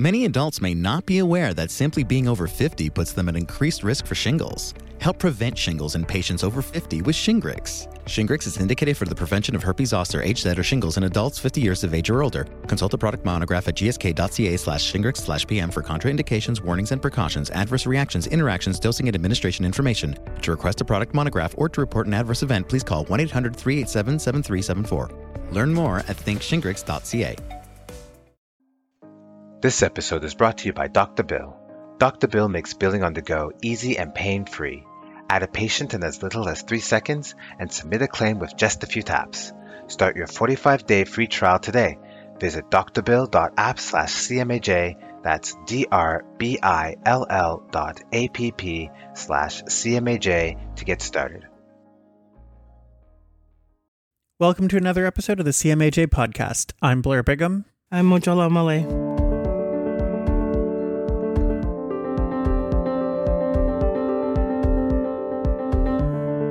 Many adults may not be aware that simply being over 50 puts them at increased risk for shingles. Help prevent shingles in patients over 50 with Shingrix. Shingrix is indicated for the prevention of herpes zoster, HZ, or shingles in adults 50 years of age or older. Consult the product monograph at gsk.ca slash shingrix slash pm for contraindications, warnings and precautions, adverse reactions, interactions, dosing and administration information. To request a product monograph or to report an adverse event, please call 1-800-387-7374. Learn more at thinkshingrix.ca. This episode is brought to you by Dr. Bill. Dr. Bill makes billing on the go easy and pain free. Add a patient in as little as three seconds and submit a claim with just a few taps. Start your 45 day free trial today. Visit drbill.app slash CMAJ. That's D-R-B-I-L-L dot A-P-P slash CMAJ to get started. Welcome to another episode of the CMAJ podcast. I'm Blair Bigham. I'm Mojola Omole.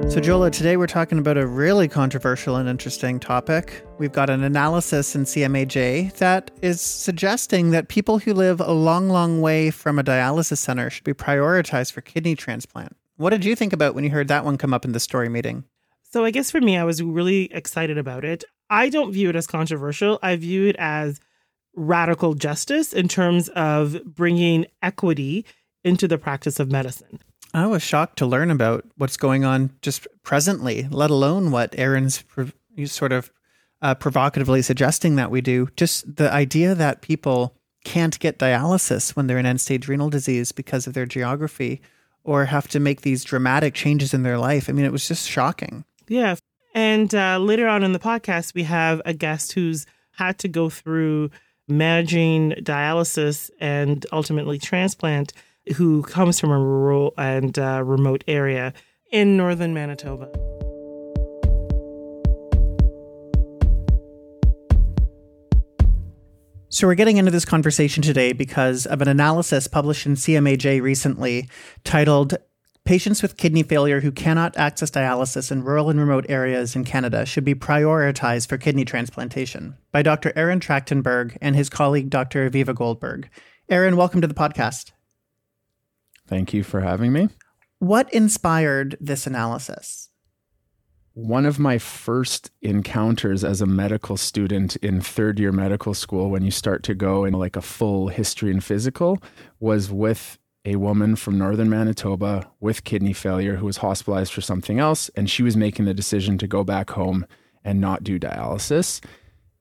So, Jola, today we're talking about a really controversial and interesting topic. We've got an analysis in CMAJ that is suggesting that people who live a long, long way from a dialysis center should be prioritized for kidney transplant. What did you think about when you heard that one come up in the story meeting? So, I guess for me, I was really excited about it. I don't view it as controversial, I view it as radical justice in terms of bringing equity into the practice of medicine. I was shocked to learn about what's going on just presently, let alone what Aaron's sort of uh, provocatively suggesting that we do. Just the idea that people can't get dialysis when they're in end stage renal disease because of their geography or have to make these dramatic changes in their life. I mean, it was just shocking. Yeah. And uh, later on in the podcast, we have a guest who's had to go through managing dialysis and ultimately transplant who comes from a rural and uh, remote area in northern Manitoba. So, we're getting into this conversation today because of an analysis published in CMAJ recently titled Patients with kidney failure who cannot access dialysis in rural and remote areas in Canada should be prioritized for kidney transplantation by Dr. Aaron Trachtenberg and his colleague, Dr. Aviva Goldberg. Aaron, welcome to the podcast. Thank you for having me. What inspired this analysis? One of my first encounters as a medical student in third year medical school, when you start to go in like a full history and physical, was with a woman from northern Manitoba with kidney failure who was hospitalized for something else. And she was making the decision to go back home and not do dialysis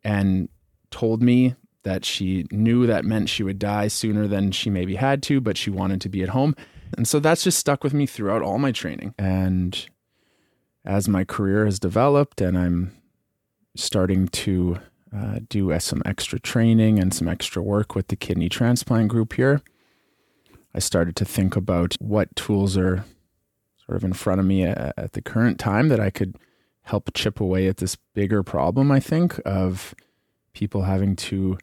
and told me that she knew that meant she would die sooner than she maybe had to, but she wanted to be at home. And so that's just stuck with me throughout all my training. And as my career has developed and I'm starting to uh, do some extra training and some extra work with the kidney transplant group here, I started to think about what tools are sort of in front of me at, at the current time that I could help chip away at this bigger problem, I think, of people having to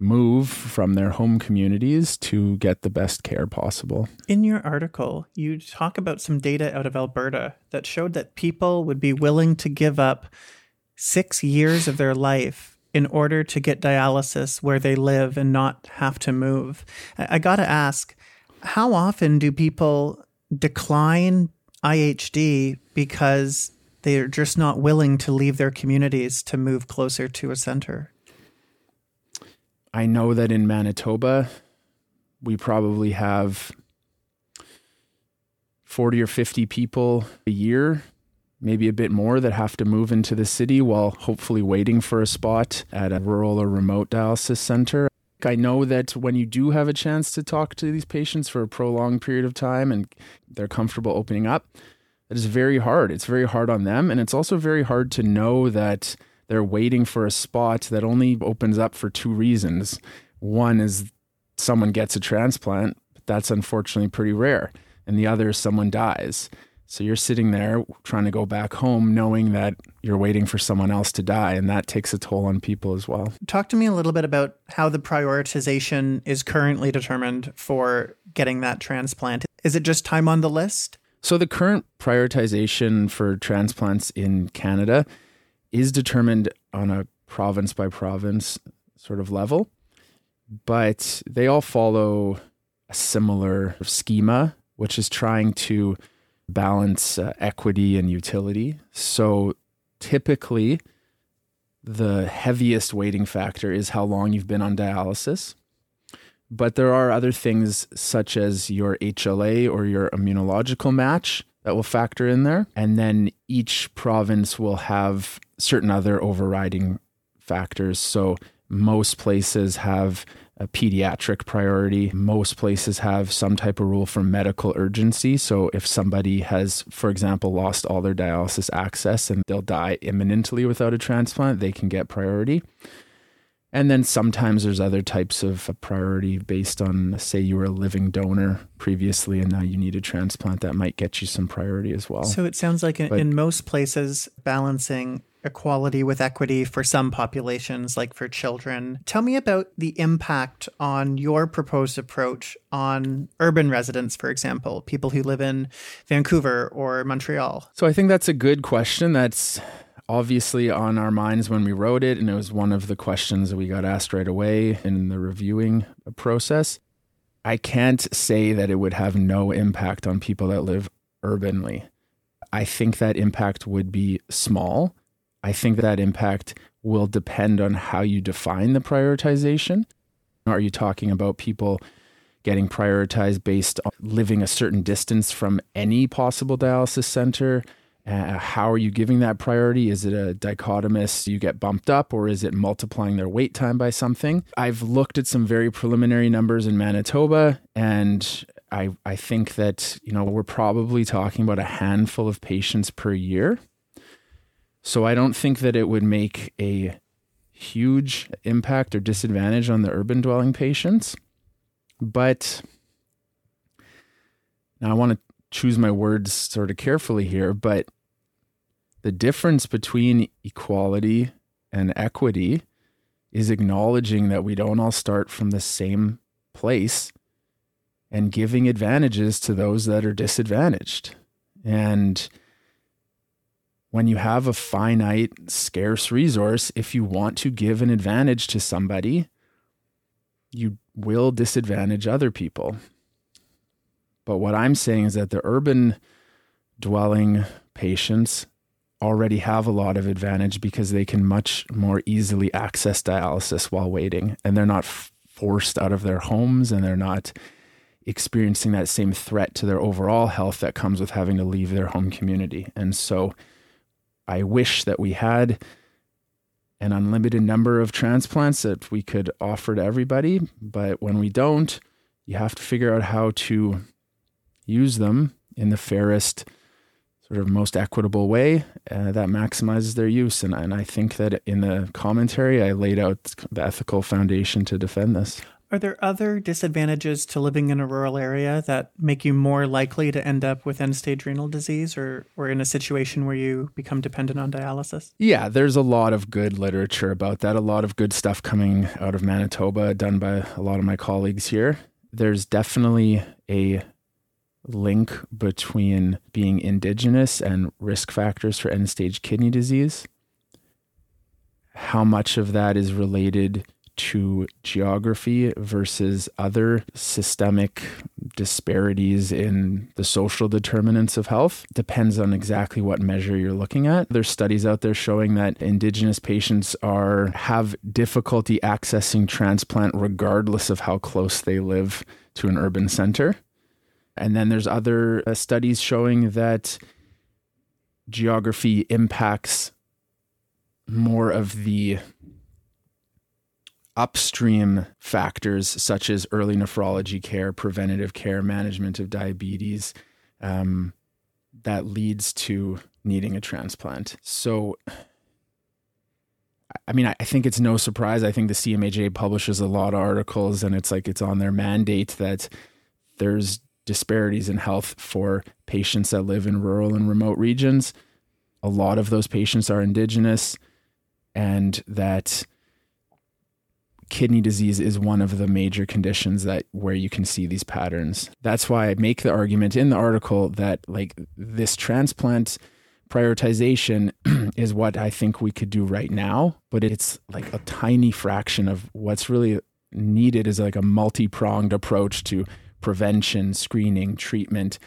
move from their home communities to get the best care possible. In your article, you talk about some data out of Alberta that showed that people would be willing to give up six years of their life in order to get dialysis where they live and not have to move. I, got to ask, how often do people decline IHD because they're just not willing to leave their communities to move closer to a center? I know that in Manitoba, we probably have 40 or 50 people a year, maybe a bit more, that have to move into the city while hopefully waiting for a spot at a rural or remote dialysis center. I know that when you do have a chance to talk to these patients for a prolonged period of time and they're comfortable opening up, that is very hard. It's very hard on them. And it's also very hard to know that they're waiting for a spot that only opens up for two reasons. One is someone gets a transplant, but that's unfortunately pretty rare. And the other is someone dies. So you're sitting there trying to go back home knowing that you're waiting for someone else to die, and that takes a toll on people as well. Talk to me a little bit about how the prioritization is currently determined for getting that transplant. Is it just time on the list? So, the current prioritization for transplants in Canada is determined on a province by province sort of level. but they all follow a similar schema, which is trying to balance uh, equity and utility. So typically, the heaviest weighting factor is how long you've been on dialysis. But there are other things such as your HLA or your immunological match that will factor in there. And then each province will have certain other overriding factors. So most places have a pediatric priority. Most places have some type of rule for medical urgency. So if somebody has, for example, lost all their dialysis access and they'll die imminently without a transplant, they can get priority. And then sometimes there's other types of priority based on, say, you were a living donor previously and now you need a transplant that might get you some priority as well. So it sounds like in, but, in most places, balancing equality with equity for some populations, like for children. Tell me about the impact on your proposed approach on urban residents, for example, people who live in Vancouver or Montreal. So I think that's a good question. That's obviously on our minds when we wrote it, and it was one of the questions that we got asked right away in the reviewing process. I can't say that it would have no impact on people that live urbanly. I think that impact would be small I think that impact will depend on how you define the prioritization. Are you talking about people getting prioritized based on living a certain distance from any possible dialysis center? Uh, how are you giving that priority? Is it a dichotomous, you get bumped up, or is it multiplying their wait time by something? I've looked at some very preliminary numbers in Manitoba, and I, I think that, you know, we're probably talking about a handful of patients per year so I don't think that it would make a huge impact or disadvantage on the urban dwelling patients. But now I want to choose my words sort of carefully here, but the difference between equality and equity is acknowledging that we don't all start from the same place and giving advantages to those that are disadvantaged. And when you have a finite, scarce resource, if you want to give an advantage to somebody, you will disadvantage other people. But what I'm saying is that the urban dwelling patients already have a lot of advantage because they can much more easily access dialysis while waiting and they're not forced out of their homes and they're not experiencing that same threat to their overall health that comes with having to leave their home community. And so I wish that we had an unlimited number of transplants that we could offer to everybody. But when we don't, you have to figure out how to use them in the fairest, sort of most equitable way uh, that maximizes their use. And, and I think that in the commentary, I laid out the ethical foundation to defend this. Are there other disadvantages to living in a rural area that make you more likely to end up with end stage renal disease or, or in a situation where you become dependent on dialysis? Yeah, there's a lot of good literature about that, a lot of good stuff coming out of Manitoba, done by a lot of my colleagues here. There's definitely a link between being indigenous and risk factors for end stage kidney disease. How much of that is related to geography versus other systemic disparities in the social determinants of health depends on exactly what measure you're looking at. There's studies out there showing that indigenous patients are have difficulty accessing transplant regardless of how close they live to an urban center. And then there's other uh, studies showing that geography impacts more of the upstream factors such as early nephrology care, preventative care, management of diabetes, um, that leads to needing a transplant. So, I mean, I think it's no surprise. I think the CMAJ publishes a lot of articles, and it's like it's on their mandate that there's disparities in health for patients that live in rural and remote regions. A lot of those patients are indigenous, and that kidney disease is one of the major conditions that where you can see these patterns. That's why I make the argument in the article that like this transplant prioritization is what I think we could do right now, but it's like a tiny fraction of what's really needed is like a multi pronged approach to prevention, screening, treatment,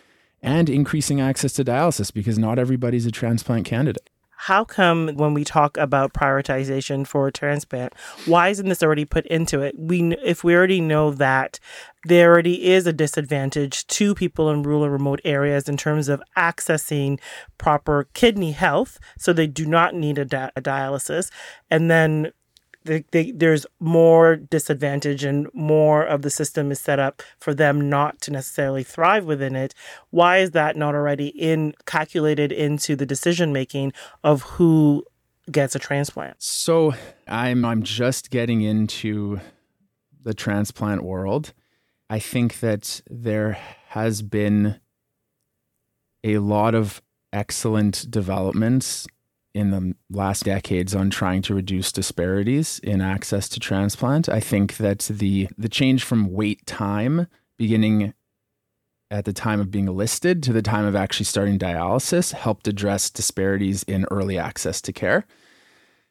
and increasing access to dialysis because not everybody's a transplant candidate. How come when we talk about prioritization for transplant, why isn't this already put into it? We, if we already know that there already is a disadvantage to people in rural and remote areas in terms of accessing proper kidney health, so they do not need a, di- a dialysis, and then they, they, there's more disadvantage and more of the system is set up for them not to necessarily thrive within it. Why is that not already in calculated into the decision making of who gets a transplant? So I'm I'm just getting into the transplant world. I think that there has been a lot of excellent developments in the last decades on trying to reduce disparities in access to transplant. I think that the the change from wait time beginning at the time of being listed to the time of actually starting dialysis helped address disparities in early access to care.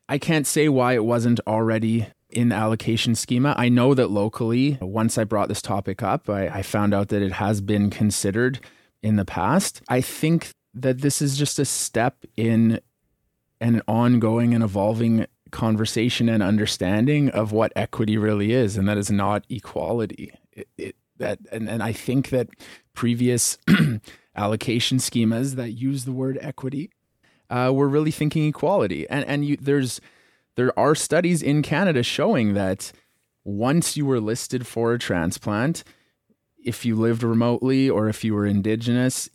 I can't say why it wasn't already in the allocation schema. I know that locally, once I brought this topic up, I, I found out that it has been considered in the past. I think that this is just a step in an ongoing and evolving conversation and understanding of what equity really is, and that is not equality. It, it, that and, and I think that previous allocation schemas that use the word equity uh, were really thinking equality, and and you, there's there are studies in Canada showing that once you were listed for a transplant, if you lived remotely or if you were indigenous,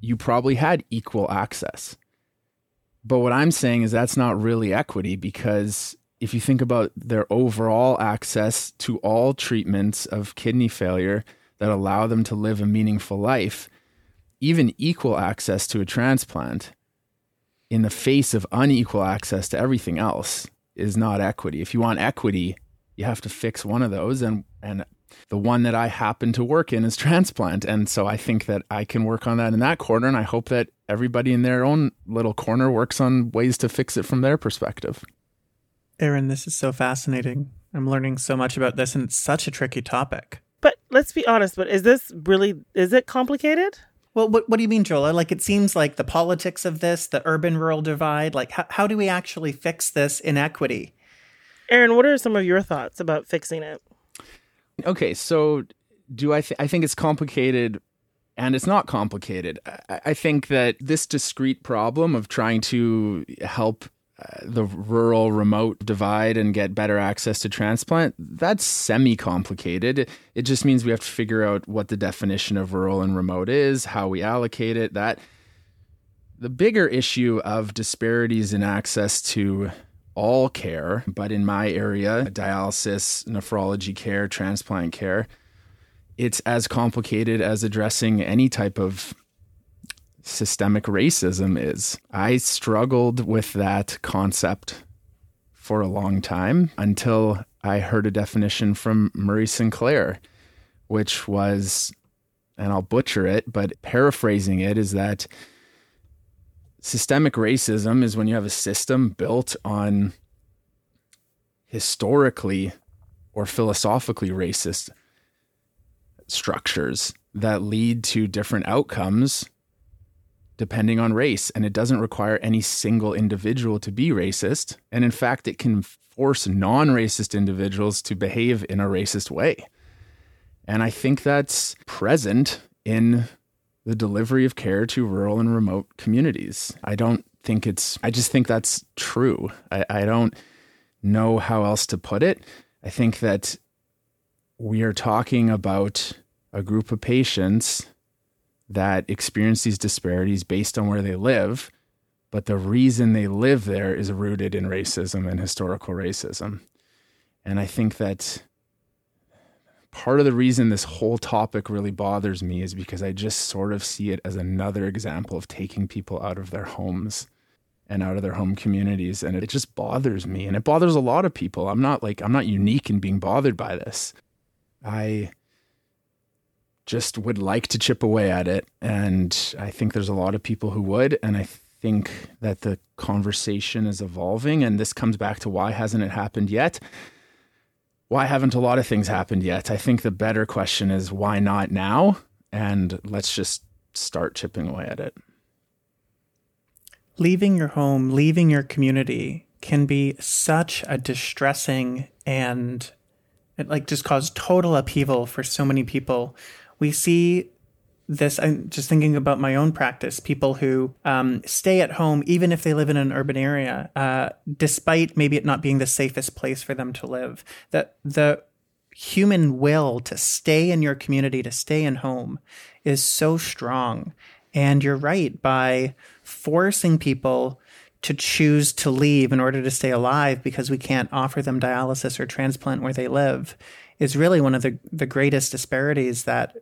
you probably had equal access. But what I'm saying is that's not really equity because if you think about their overall access to all treatments of kidney failure that allow them to live a meaningful life, even equal access to a transplant in the face of unequal access to everything else is not equity. If you want equity, you have to fix one of those and and the one that I happen to work in is transplant. And so I think that I can work on that in that corner. And I hope that everybody in their own little corner works on ways to fix it from their perspective. Aaron, this is so fascinating. I'm learning so much about this, and it's such a tricky topic. But let's be honest, but is this really, is it complicated? Well, what, what do you mean, Jola? Like, it seems like the politics of this, the urban rural divide, like, how, how do we actually fix this inequity? Aaron, what are some of your thoughts about fixing it? Okay, so do I? Th- I think it's complicated, and it's not complicated. I, I think that this discrete problem of trying to help uh, the rural remote divide and get better access to transplant that's semi complicated it just means we have to figure out what the definition of rural and remote is how we allocate it that the bigger issue of disparities in access to all care, but in my area, dialysis, nephrology care, transplant care, it's as complicated as addressing any type of systemic racism is. I struggled with that concept for a long time until I heard a definition from Murray Sinclair, which was, and I'll butcher it, but paraphrasing it is that systemic racism is when you have a system built on historically or philosophically racist structures that lead to different outcomes depending on race. And it doesn't require any single individual to be racist. And in fact, it can force non racist individuals to behave in a racist way. And I think that's present in the delivery of care to rural and remote communities. I don't think it's, I just think that's true. I, I don't know how else to put it. I think that we are talking about a group of patients that experience these disparities based on where they live, but the reason they live there is rooted in racism and historical racism. And I think that part of the reason this whole topic really bothers me is because I just sort of see it as another example of taking people out of their homes and out of their home communities and it just bothers me and it bothers a lot of people. I'm not like I'm not unique in being bothered by this. I just would like to chip away at it and I think there's a lot of people who would and I think that the conversation is evolving and this comes back to why hasn't it happened yet? Why haven't a lot of things happened yet? I think the better question is why not now? And let's just start chipping away at it. Leaving your home, leaving your community can be such a distressing and it like just cause total upheaval for so many people. We see this i'm just thinking about my own practice. People who um, stay at home even if they live in an urban area uh, despite maybe it not being the safest place for them to live that the human will to stay in your community to stay in home is so strong. And you're right by forcing people to choose to leave in order to stay alive because we can't offer them dialysis or transplant where they live is really one of the, the greatest disparities that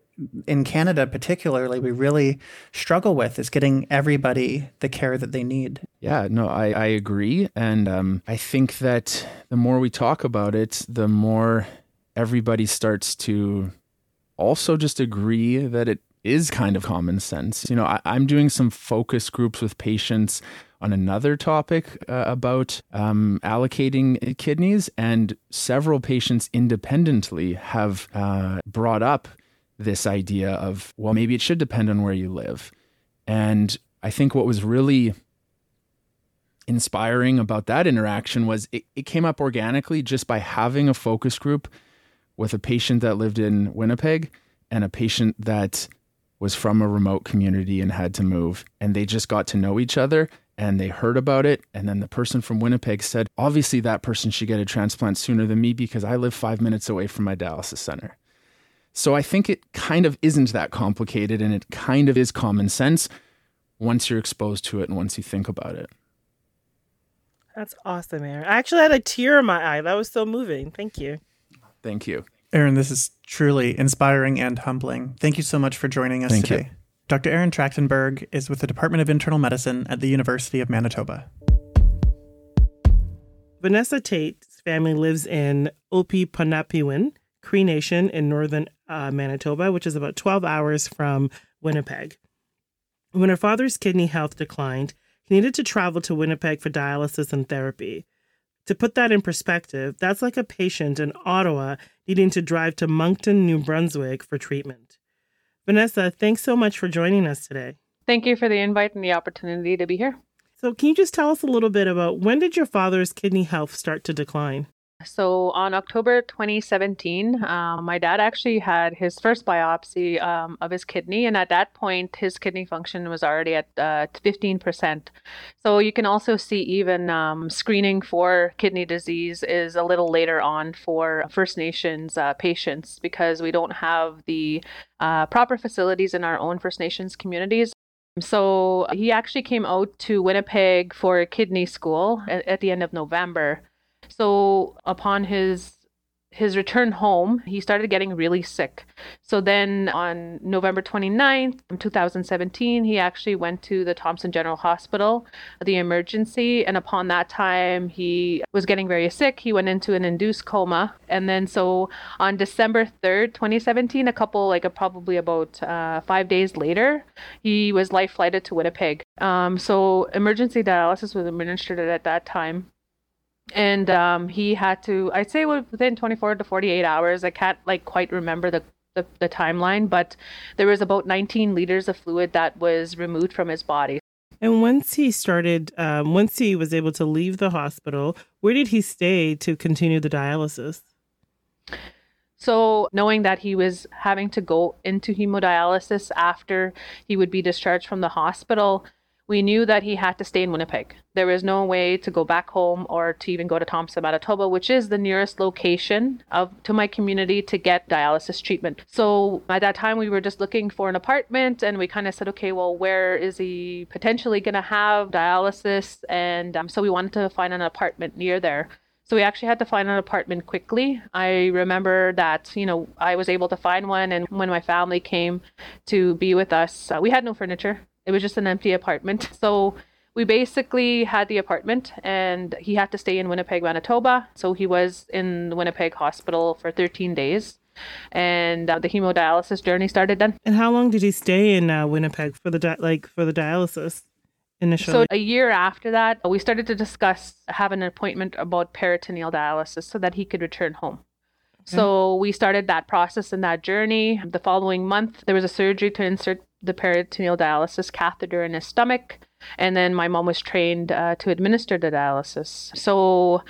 in Canada, particularly, we really struggle with is getting everybody the care that they need. Yeah, no, I, I agree. And um, I think that the more we talk about it, the more everybody starts to also just agree that it is kind of common sense. You know, I, am doing some focus groups with patients on another topic uh, about um, allocating kidneys, and several patients independently have uh, brought up this idea of, well, maybe it should depend on where you live. And I think what was really inspiring about that interaction was it, it came up organically just by having a focus group with a patient that lived in Winnipeg and a patient that was from a remote community and had to move. And they just got to know each other and they heard about it. And then the person from Winnipeg said, obviously, that person should get a transplant sooner than me because I live five minutes away from my dialysis center. So I think it kind of isn't that complicated and it kind of is common sense once you're exposed to it and once you think about it. That's awesome, Aaron. I actually had a tear in my eye. That was so moving. Thank you. Thank you. Aaron, this is truly inspiring and humbling. Thank you so much for joining us Thank today. You. Dr. Aaron Trachtenberg is with the Department of Internal Medicine at the University of Manitoba. Vanessa Tate's family lives in O-Pipon-Na-Piwin, Cree Nation in northern uh, Manitoba, which is about 12 hours from Winnipeg. When her father's kidney health declined, he needed to travel to Winnipeg for dialysis and therapy. To put that in perspective, that's like a patient in Ottawa needing to drive to Moncton, New Brunswick for treatment. Vanessa, thanks so much for joining us today. Thank you for the invite and the opportunity to be here. So, can you just tell us a little bit about when did your father's kidney health start to decline? So on October 2017, um, my dad actually had his first biopsy um, of his kidney, and at that point, his kidney function was already at uh, 15%. So you can also see even um, screening for kidney disease is a little later on for First Nations uh, patients because we don't have the uh, proper facilities in our own First Nations communities. So he actually came out to Winnipeg for kidney school at, at the end of November. So upon his his return home, he started getting really sick. So then on November 29th, 2017, he actually went to the Thompson General Hospital, the emergency. And upon that time, he was getting very sick. He went into an induced coma. And then so on December 3rd, 2017, a couple, like a, probably about uh, five days later, he was life flighted to Winnipeg. Um, so emergency dialysis was administered at that time and um, he had to i'd say within 24 to 48 hours. I can't like quite remember the, the, the timeline but there was about 19 liters of fluid that was removed from his body. And once he started um, once he was able to leave the hospital where did he stay to continue the dialysis? So, knowing that he was having to go into hemodialysis after he would be discharged from the hospital, we knew that he had to stay in Winnipeg. There was no way to go back home or to even go to Thompson, Manitoba, which is the nearest location of to my community to get dialysis treatment. So at that time, we were just looking for an apartment, and we kind of said, okay, well, where is he potentially going to have dialysis? And um, so we wanted to find an apartment near there. So we actually had to find an apartment quickly. I remember that, you know, I was able to find one. And when my family came to be with us, uh, we had no furniture. It was just an empty apartment. So we basically had the apartment and he had to stay in Winnipeg, Manitoba. So he was in Winnipeg hospital for 13 days. And uh, the hemodialysis journey started then. And how long did he stay in uh, Winnipeg for the di- like for the dialysis? Initially. So a year after that, we started to discuss having an appointment about peritoneal dialysis so that he could return home. So we started that process and that journey. The following month, there was a surgery to insert the peritoneal dialysis catheter in his stomach. And then my mom was trained uh, to administer the dialysis. So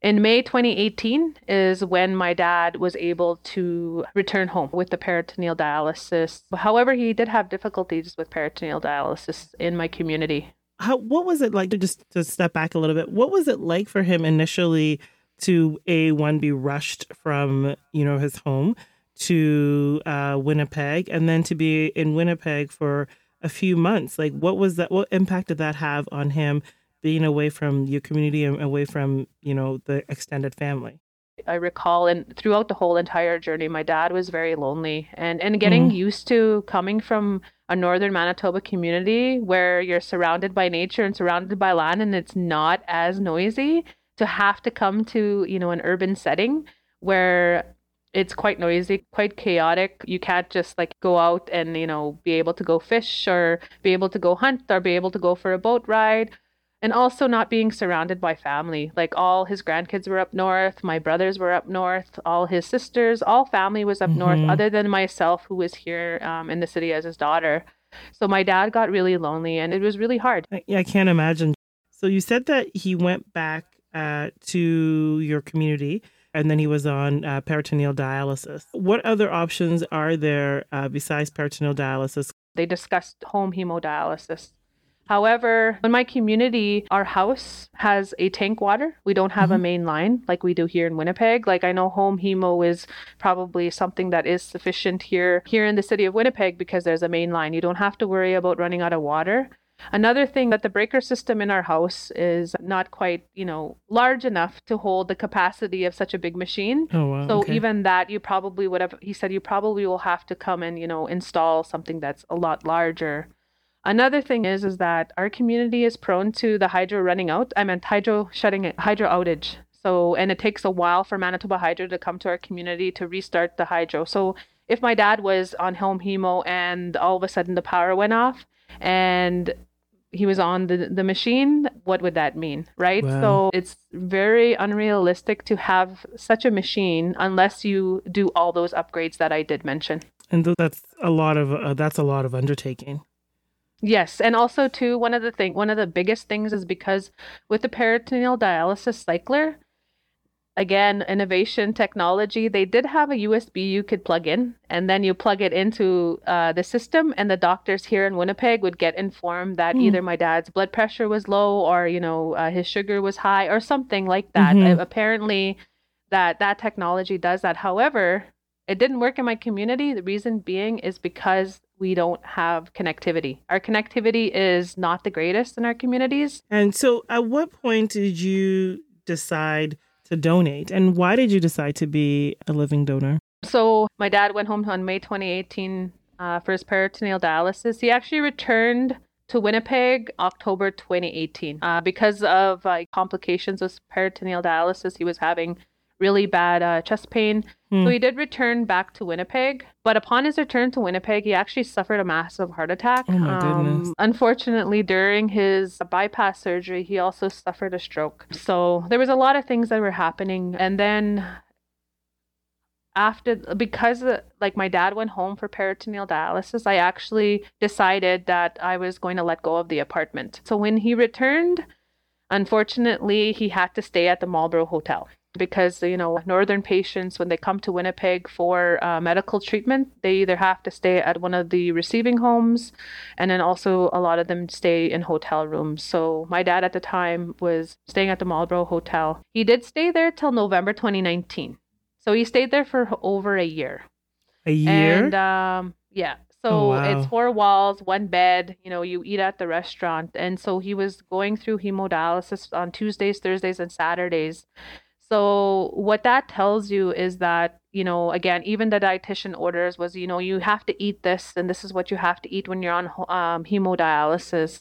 in May 2018 is when my dad was able to return home with the peritoneal dialysis. However, he did have difficulties with peritoneal dialysis in my community. How, what was it like to just to step back a little bit? What was it like for him initially to a one be rushed from you know his home to uh, Winnipeg and then to be in Winnipeg for a few months? Like, what was that? What impact did that have on him? being away from your community and away from you know the extended family I recall and throughout the whole entire journey my dad was very lonely and and getting mm. used to coming from a northern Manitoba community where you're surrounded by nature and surrounded by land and it's not as noisy to have to come to you know an urban setting where it's quite noisy, quite chaotic. You can't just like go out and, you know, be able to go fish or be able to go hunt or be able to go for a boat ride and also not being surrounded by family. Like all his grandkids were up north, my brothers were up north, all his sisters, all family was up mm-hmm. north, other than myself, who was here um, in the city as his daughter. So my dad got really lonely, and it was really hard. Yeah, I can't imagine. So you said that he went back uh, to your community. And then he was on uh, peritoneal dialysis. What other options are there uh, besides peritoneal dialysis? They discussed home hemodialysis However, in my community, our house has a tank water. We don't have mm-hmm. a main line like we do here in Winnipeg. Like I know home hemo is probably something that is sufficient here here in the city of Winnipeg because there's a main line. You don't have to worry about running out of water. Another thing that the breaker system in our house is not quite, you know, large enough to hold the capacity of such a big machine. Oh wow. So okay. even that you probably would have he said you probably will have to come and, you know, install something that's a lot larger. Another thing is is that our community is prone to the hydro running out. I meant hydro shutting it, hydro outage. So and it takes a while for Manitoba Hydro to come to our community to restart the hydro. So if my dad was on home hemo and all of a sudden the power went off and he was on the, the machine, what would that mean? Right. Wow. So it's very unrealistic to have such a machine unless you do all those upgrades that I did mention. And that's a lot of uh, that's a lot of undertaking. Yes, and also too one of the thing one of the biggest things is because with the peritoneal dialysis cycler, again, innovation technology, they did have a USB you could plug in, and then you plug it into uh, the system, and the doctors here in Winnipeg would get informed that mm. either my dad's blood pressure was low, or you know uh, his sugar was high, or something like that. Mm-hmm. Apparently, that that technology does that. However, it didn't work in my community. The reason being is because we don't have connectivity. Our connectivity is not the greatest in our communities. And so, at what point did you decide to donate? And why did you decide to be a living donor? So, my dad went home on May 2018 uh, for his peritoneal dialysis. He actually returned to Winnipeg October 2018 uh, because of uh, complications with peritoneal dialysis. He was having really bad uh, chest pain. Hmm. So he did return back to Winnipeg. But upon his return to Winnipeg, he actually suffered a massive heart attack. Oh my goodness. Um, unfortunately, during his bypass surgery, he also suffered a stroke. So there was a lot of things that were happening. And then after because uh, like my dad went home for peritoneal dialysis i actually decided that i was going to let go of the apartment so when he returned unfortunately he had to stay at the marlborough hotel because you know northern patients when they come to winnipeg for uh, medical treatment they either have to stay at one of the receiving homes and then also a lot of them stay in hotel rooms so my dad at the time was staying at the marlborough hotel he did stay there till november 2019 so he stayed there for over a year a year and um, yeah so oh, wow. it's four walls, one bed. You know, you eat at the restaurant, and so he was going through hemodialysis on Tuesdays, Thursdays, and Saturdays. So what that tells you is that, you know, again, even the dietitian orders was, you know, you have to eat this and this is what you have to eat when you're on um, hemodialysis.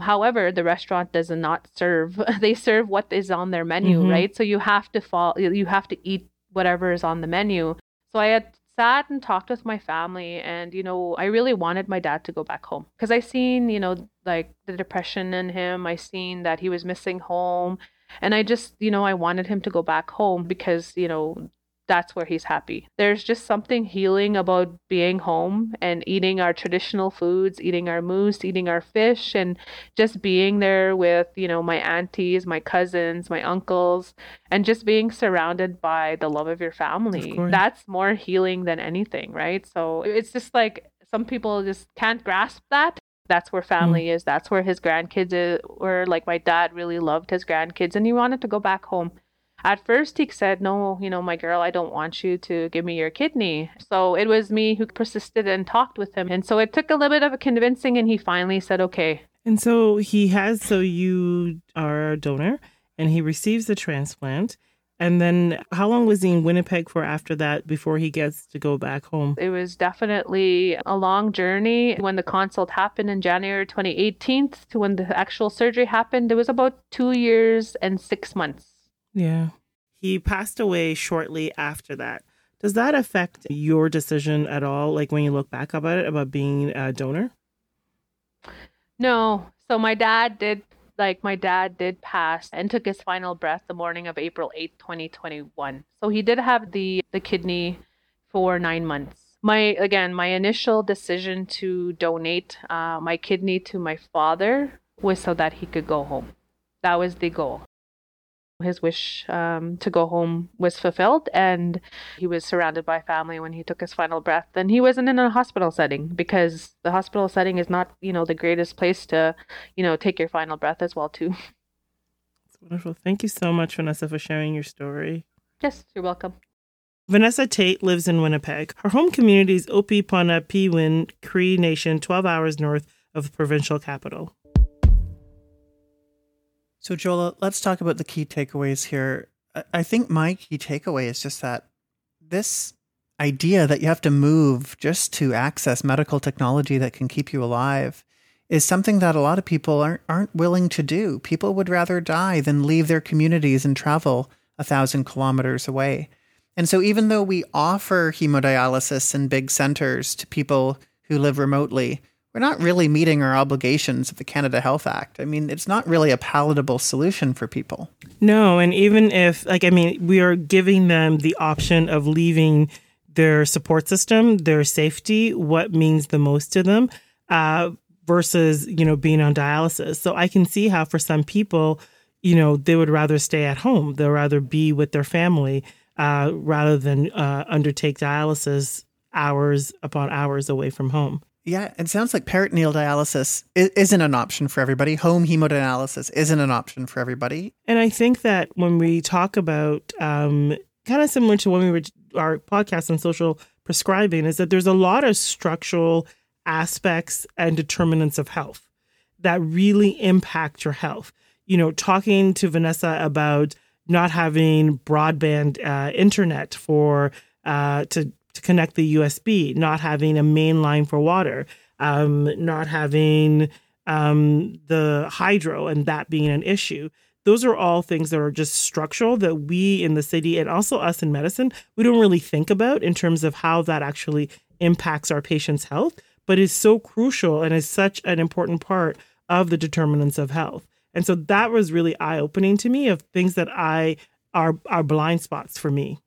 However, the restaurant does not serve. They serve what is on their menu, mm-hmm. right? So you have to fall you have to eat whatever is on the menu. So I had sat and talked with my family and you know i really wanted my dad to go back home because i seen you know like the depression in him i seen that he was missing home and I just, you know, I wanted him to go back home because, you know, that's where he's happy. There's just something healing about being home and eating our traditional foods, eating our moose, eating our fish, and just being there with, you know, my aunties, my cousins, my uncles, and just being surrounded by the love of your family. Of that's more healing than anything, right? So it's just like some people just can't grasp that. That's where family mm. is. That's where his grandkids is, were. Like my dad really loved his grandkids and he wanted to go back home at first he said no you know my girl i don't want you to give me your kidney so it was me who persisted and talked with him and so it took a little bit of a convincing and he finally said okay and so he has so you are a donor and he receives the transplant and then how long was he in Winnipeg for after that before he gets to go back home? It was definitely a long journey. When the consult happened in January 2018 to when the actual surgery happened, it was about two years and six months. Yeah. He passed away shortly after that. Does that affect your decision at all? Like when you look back about it, about being a donor? No. So my dad did, like, my dad did pass and took his final breath the morning of April 8th, 2021. So he did have the, the kidney for nine months. My, again, my initial decision to donate uh, my kidney to my father was so that he could go home. That was the goal his wish um, to go home was fulfilled and he was surrounded by family when he took his final breath. And he wasn't in a hospital setting because the hospital setting is not you know the greatest place to you know take your final breath as well too. It's wonderful. Thank you so much vanessa for sharing your story. Yes you're welcome. Vanessa Tate lives in Winnipeg. Her home community is Opipana Cree Nation, 12 hours north of the provincial capital. So, Jola, let's talk about the key takeaways here. I think my key takeaway is just that this idea that you have to move just to access medical technology that can keep you alive is something that a lot of people aren't aren't willing to do. People would rather die than leave their communities and travel a thousand kilometers away. And so even though we offer hemodialysis in big centers to people who live remotely, we're not really meeting our obligations of the Canada Health Act. I mean, it's not really a palatable solution for people. No, and even if, like, I mean, we are giving them the option of leaving their support system, their safety, what means the most to them, uh, versus, you know, being on dialysis. So I can see how for some people, you know, they would rather stay at home. They'll rather be with their family uh, rather than uh, undertake dialysis hours upon hours away from home. Yeah, it sounds like peritoneal dialysis isn't an option for everybody. Home hemodialysis isn't an option for everybody. And I think that when we talk about um, kind of similar to when we were our podcast on social prescribing, is that there's a lot of structural aspects and determinants of health that really impact your health. You know, talking to Vanessa about not having broadband uh, internet for uh, to to connect the USB, not having a main line for water, um, not having um, the hydro, and that being an issue. Those are all things that are just structural that we in the city and also us in medicine, we don't really think about in terms of how that actually impacts our patient's health, but is so crucial and is such an important part of the determinants of health. And so that was really eye opening to me of things that I are are blind spots for me.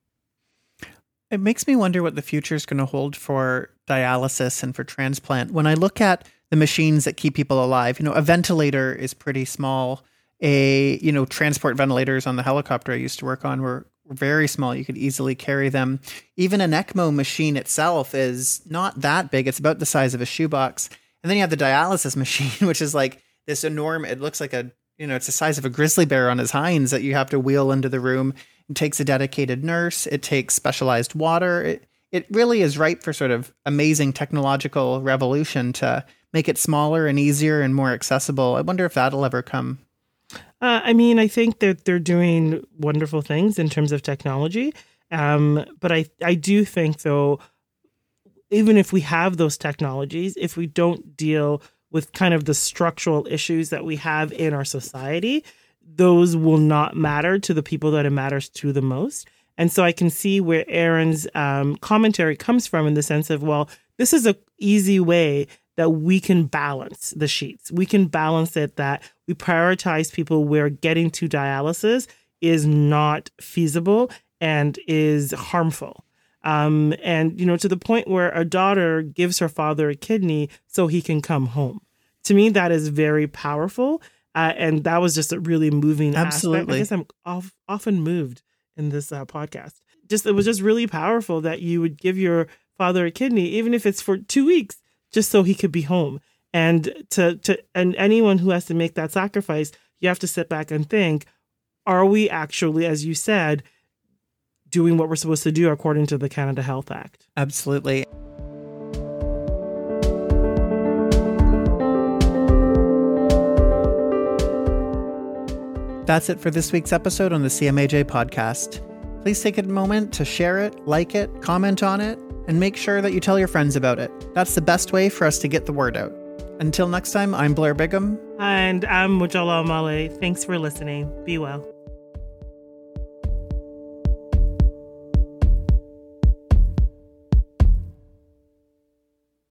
It makes me wonder what the future is going to hold for dialysis and for transplant. When I look at the machines that keep people alive, you know, a ventilator is pretty small. A, you know, transport ventilators on the helicopter I used to work on were, very small. You could easily carry them. Even an ECMO machine itself is not that big. It's about the size of a shoebox. And then you have the dialysis machine, which is like this enormous, it looks like a, you know, it's the size of a grizzly bear on his hinds that you have to wheel into the room. It takes a dedicated nurse. It takes specialized water. It, it really is ripe for sort of amazing technological revolution to make it smaller and easier and more accessible. I wonder if that'll ever come. Uh, I mean, I think that they're doing wonderful things in terms of technology. Um, but I, I do think, though, even if we have those technologies, if we don't deal with kind of the structural issues that we have in our society, those will not matter to the people that it matters to the most. And so I can see where Aaron's um, commentary comes from in the sense of, well, this is an easy way that we can balance the sheets. We can balance it that we prioritize people where getting to dialysis is not feasible and is harmful. Um, and, you know, to the point where a daughter gives her father a kidney so he can come home. To me, that is very powerful. Uh, and that was just a really moving Absolutely. aspect. I guess I'm of, often moved in this uh, podcast. Just it was just really powerful that you would give your father a kidney, even if it's for two weeks, just so he could be home. And to to and anyone who has to make that sacrifice, you have to sit back and think: Are we actually, as you said, doing what we're supposed to do according to the Canada Health Act? Absolutely. That's it for this week's episode on the CMAJ podcast. Please take a moment to share it, like it, comment on it, and make sure that you tell your friends about it. That's the best way for us to get the word out. Until next time, I'm Blair Bigham. And I'm Mojola Omole. Thanks for listening. Be well.